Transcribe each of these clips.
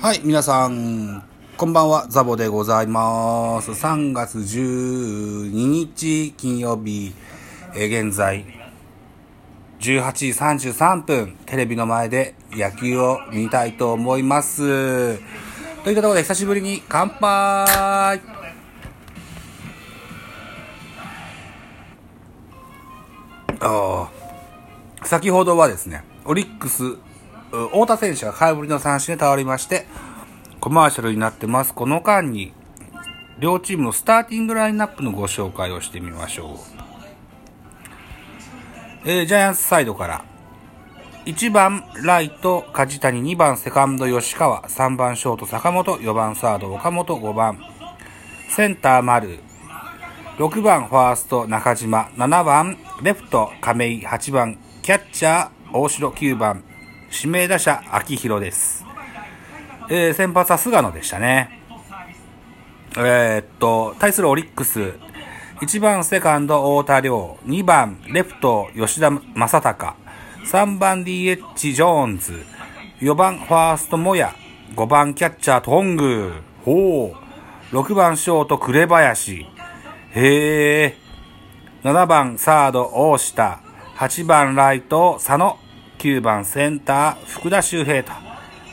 はい、皆さん、こんばんは、ザボでございます。3月12日金曜日、え現在、18時33分、テレビの前で野球を見たいと思います。といったところで久しぶりに乾杯あー先ほどはですね、オリックス、太田選手が空振りの三振で倒れまして、コマーシャルになってます。この間に、両チームのスターティングラインナップのご紹介をしてみましょう。えージャイアンツサイドから、1番ライト梶谷、2番セカンド吉川、3番ショート坂本、4番サード岡本、5番センター丸、6番ファースト中島、7番レフト亀井、8番キャッチャー大城、9番指名打者秋広です。えー先発は菅野でしたね。えーっと、対するオリックス、1番セカンド太田亮、2番レフト吉田正尚、3番 DH ジョーンズ、4番ファーストモヤ、5番キャッチャートング、ほう、6番ショート紅林、へえ、7番サード大下、8番ライト佐野、9番センター福田周平と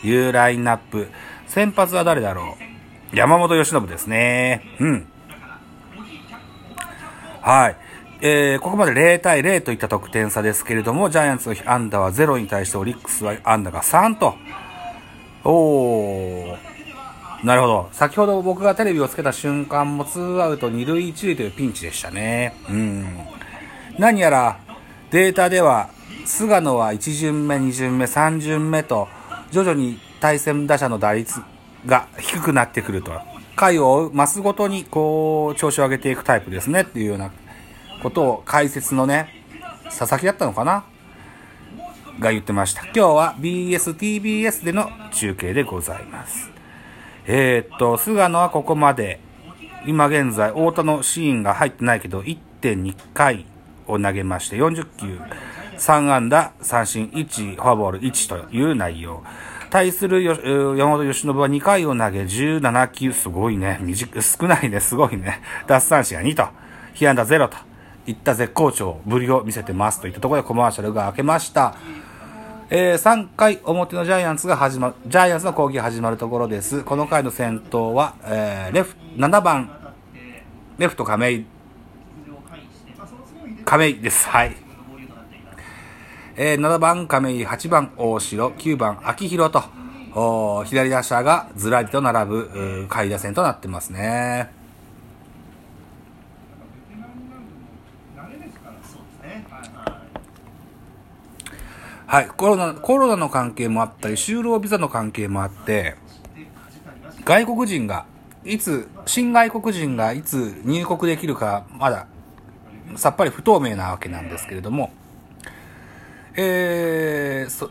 いうラインナップ。先発は誰だろう？山本由伸ですね。うん。はい。えー、ここまで0対0といった得点差ですけれども、ジャイアンツの安打は0に対してオリックスは安打が3と。おー。なるほど。先ほど僕がテレビをつけた瞬間も2アウト2塁1塁というピンチでしたね。うん。何やらデータでは菅野は1巡目、2巡目、3巡目と徐々に対戦打者の打率が低くなってくると。回を追う、増すごとにこう調子を上げていくタイプですねっていうようなことを解説のね、佐々木だったのかな？が言ってました。今日は BS、TBS での中継でございます。えーっと、菅野はここまで、今現在、太田のシーンが入ってないけど、1.2回を投げまして、40球、3安打、三振1、フォアボール1という内容。対するよ山本由伸は2回を投げ、17球、すごいね、短少ないね、すごいね。奪三振が2と、被安打0と、いった絶好調ぶりを見せてますといったところでコマーシャルが明けました。えー3回表のジャイアンツが始まる、ジャイアンツの攻撃が始まるところです。この回の先頭は、えーレフ、7番、レフト亀井、亀井です。はい。えー7番亀井、8番大城、9番秋広と、左打者がずらりと並ぶ、下位打線となってますね。はい、コロナ、コロナの関係もあったり、就労ビザの関係もあって、外国人が、いつ、新外国人がいつ入国できるか、まだ、さっぱり不透明なわけなんですけれども、えー、そ、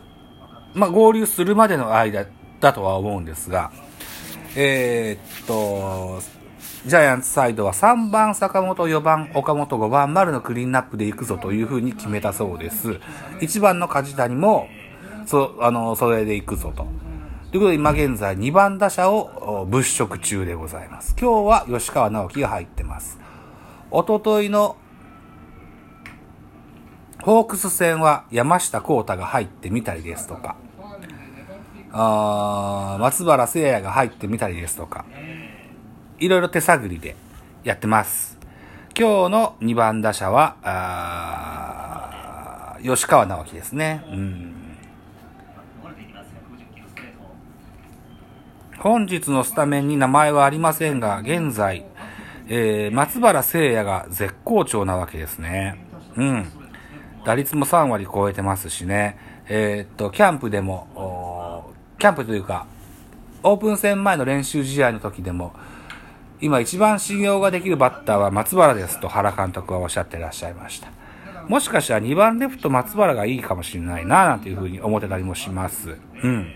まあ、合流するまでの間だとは思うんですが、えーっと、ジャイアンツサイドは3番坂本、4番岡本、5番丸のクリーンナップで行くぞというふうに決めたそうです。1番の梶谷も、そ、あの、それで行くぞと。ということで今現在2番打者を物色中でございます。今日は吉川直樹が入ってます。おとといのホークス戦は山下幸太が入ってみたりですとか、あ松原聖也が入ってみたりですとか、いろいろ手探りでやってます。今日の2番打者は、吉川直樹ですね。うん本日のスタメンに名前はありませんが、現在、えー松原聖也が絶好調なわけですね。うん。打率も3割超えてますしね。えーっと、キャンプでも、キャンプというか、オープン戦前の練習試合の時でも、今一番信用ができるバッターは松原ですと原監督はおっしゃってらっしゃいました。もしかしたら2番レフト松原がいいかもしれないな、なんていうふうに思ってたりもします。うん。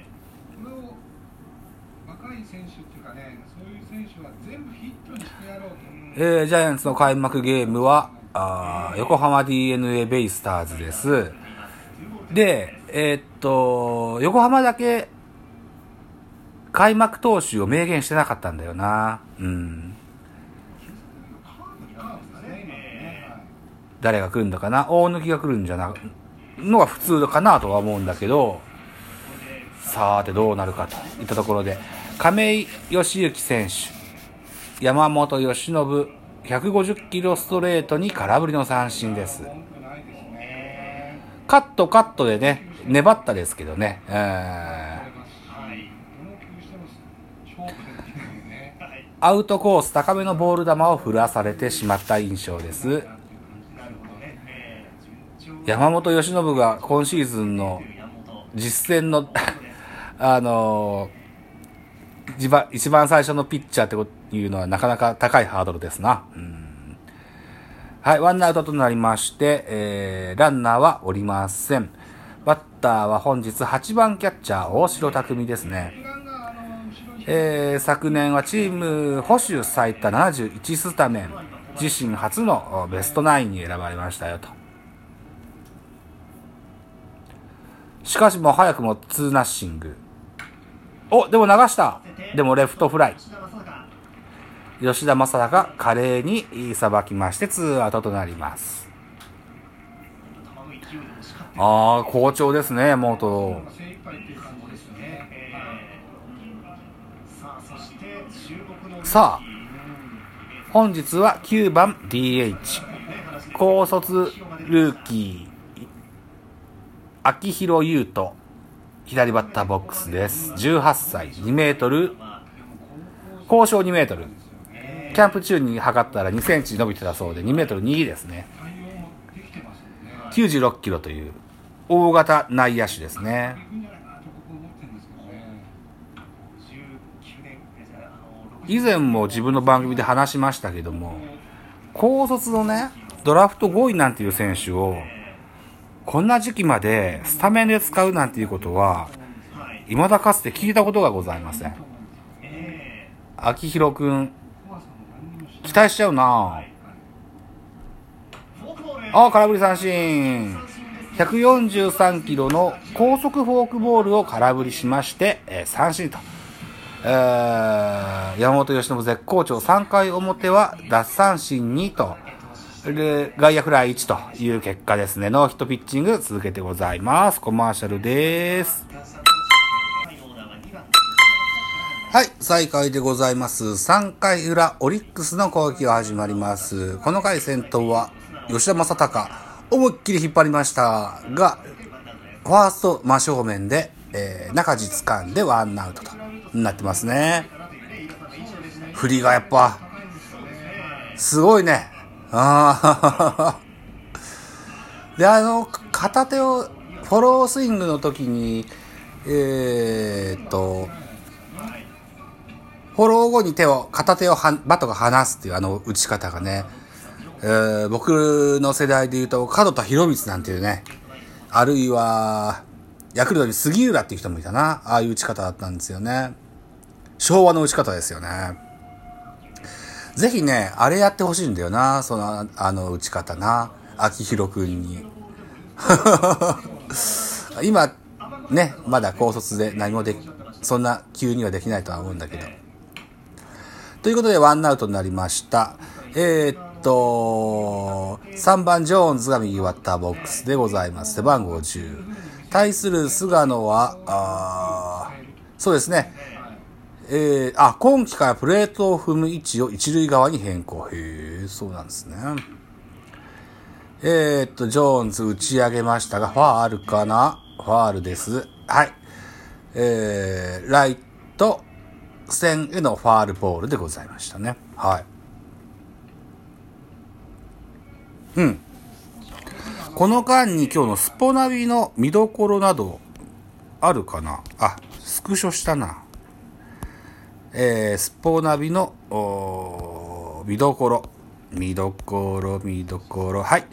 えージャイアンツの開幕ゲームは、あー横浜 DNA ベイスターズです。で、えーっと、横浜だけ、開幕投手を明言してなかったんだよな。うん。誰が来るんだかな？大抜が来るんじゃな、のが普通かなとは思うんだけど、さーてどうなるかといったところで、亀井義行選手、山本由伸、150キロストレートに空振りの三振です。カットカットでね、粘ったですけどね。アウトコース高めのボール球を振らされてしまった印象です。山本由伸が今シーズンの実戦の、あのー、一番最初のピッチャーってこというのはなかなか高いハードルですな。うんはい、ワンアウトとなりまして、えー、ランナーはおりません。バッターは本日8番キャッチャー、大城匠ですね。えー昨年はチーム捕手最多71スタメン、自身初のベストナインに選ばれましたよと。しかしもう早くもツーナッシング。お、でも流した。でもレフトフライ。吉田正尚が華麗にさばきましてツーアウトとなります。球の勢いで押し勝ってあ、好調ですね、モート。さあ、本日は9番 DH。高卒ルーキー、秋広優斗、左バッターボックスです。18歳、2メートル、交渉2メートル。キャンプ中に測ったら2センチ伸びてたそうで、2メートル2ですね。対応もできてますもんね。96キロという大型内野手ですね。いくんじゃないかなと僕思ってるんですけどね。19年えーあの以前も自分の番組で話しましたけども、高卒のね、ドラフト5位なんていう選手を、こんな時期までスタメンで使うなんていうことは、はい未だかつて聞いたことがございません。え秋広くん、待しちゃうなあ、空振り三振。143キロの高速フォークボールを空振りしまして、えー三振と。えー山本由伸絶好調3回表は奪三振2と、で外野フライ1という結果ですね。ノーヒットピッチング続けてございます。コマーシャルです。はい、再開でございます。3回裏、オリックスの攻撃が始まります。この回先頭は、吉田正尚、思いっきり引っ張りましたが、ファースト真正面で、えー、中地掴んでワンアウトとなってますね。振りがやっぱ、すごいね。あーで、あの、片手を、フォロースイングの時に、えーっと、フォロー後に手を、片手をはバットが離すっていうあの打ち方がね、えー僕の世代で言うと、門田博光なんていうね、あるいは、ヤクルトに杉浦っていう人もいたな、ああいう打ち方だったんですよね。昭和の打ち方ですよね。ぜひね、あれやってほしいんだよな、その、あの打ち方な、秋広くんに。今、ね、まだ高卒で何もでき、そんな急にはできないとは思うんだけど。ということで、ワンアウトになりました。えーっと、3番ジョーンズが右バッターボックスでございます。背番号10。対する菅野は、あそうですね。えー、あ、今季からプレートを踏む位置を一塁側に変更。へえ、そうなんですね。えー、っと、ジョーンズ打ち上げましたが、ファールかな？ファールです。はい。えー、ライト線へのファールボールでございましたね。はい。うん。この間に今日のスポナビの見どころなどあるかな？あ、スクショしたな。えー、スポナビの、見どころ。見どころ、見どころ。はい。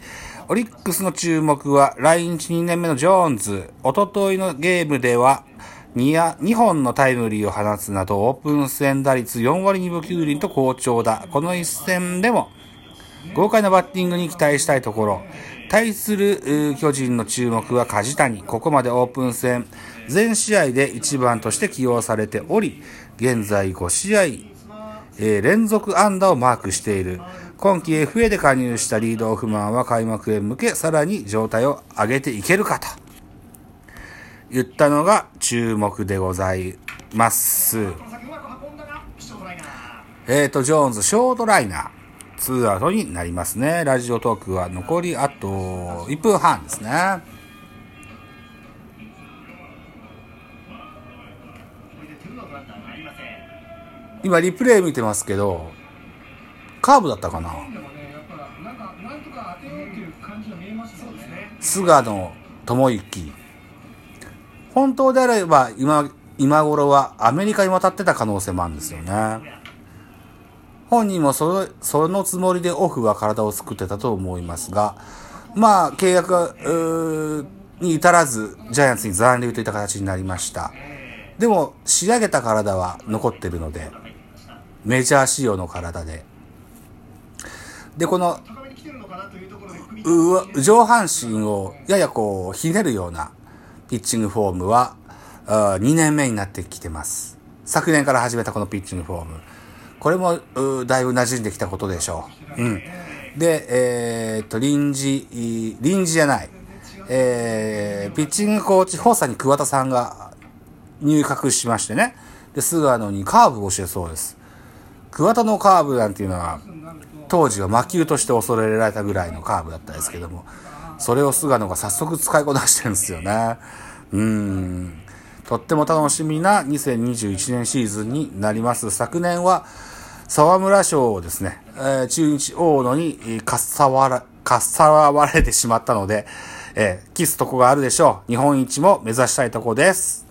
オリックスの注目は、来日2年目のジョーンズ。おとといのゲームでは、2, や2本のタイムリーを放つなど、オープン戦打率4割2分9厘と好調だ。この一戦でも、豪快なバッティングに期待したいところ。対する巨人の注目は梶谷。ここまでオープン戦、全試合で1番として起用されており、現在5試合、えー、連続安打をマークしている。今季 FA で加入したリードオフマンは開幕へ向け、さらに状態を上げていけるかと。言ったのが注目でございます。えっ、ー、と、ジョーンズ、ショートライナー。ツーアウトになりますね。ラジオトークは残りあと1分半ですね。今リプレイ見てますけど、カーブだったかな？菅野智之。本当であれば今、今頃はアメリカに渡ってた可能性もあるんですよね。本人もそのそのつもりでオフは体を作ってたと思いますが、まあ、契約に至らず、ジャイアンツに残留といった形になりました。でも、仕上げた体は残ってるので、メジャー仕様の体で。で、この、上半身をややこう、ひねるようなピッチングフォームは、2年目になってきてます。昨年から始めたこのピッチングフォーム。これも、だいぶ馴染んできたことでしょう。うん。で、えー、っと、臨時、臨時じゃない。えー、ピッチングコーチ、補佐に桑田さんが入閣しましてね。で、菅野にカーブを教えそうです。桑田のカーブなんていうのは、当時は魔球として恐れられたぐらいのカーブだったですけども、それを菅野が早速使いこなしてるんですよね。うん。とっても楽しみな2021年シーズンになります。昨年は、沢村賞をですね、えー、中日大野にかっさわら、かっさわれてしまったので、えー、キスとこがあるでしょう。日本一も目指したいとこです。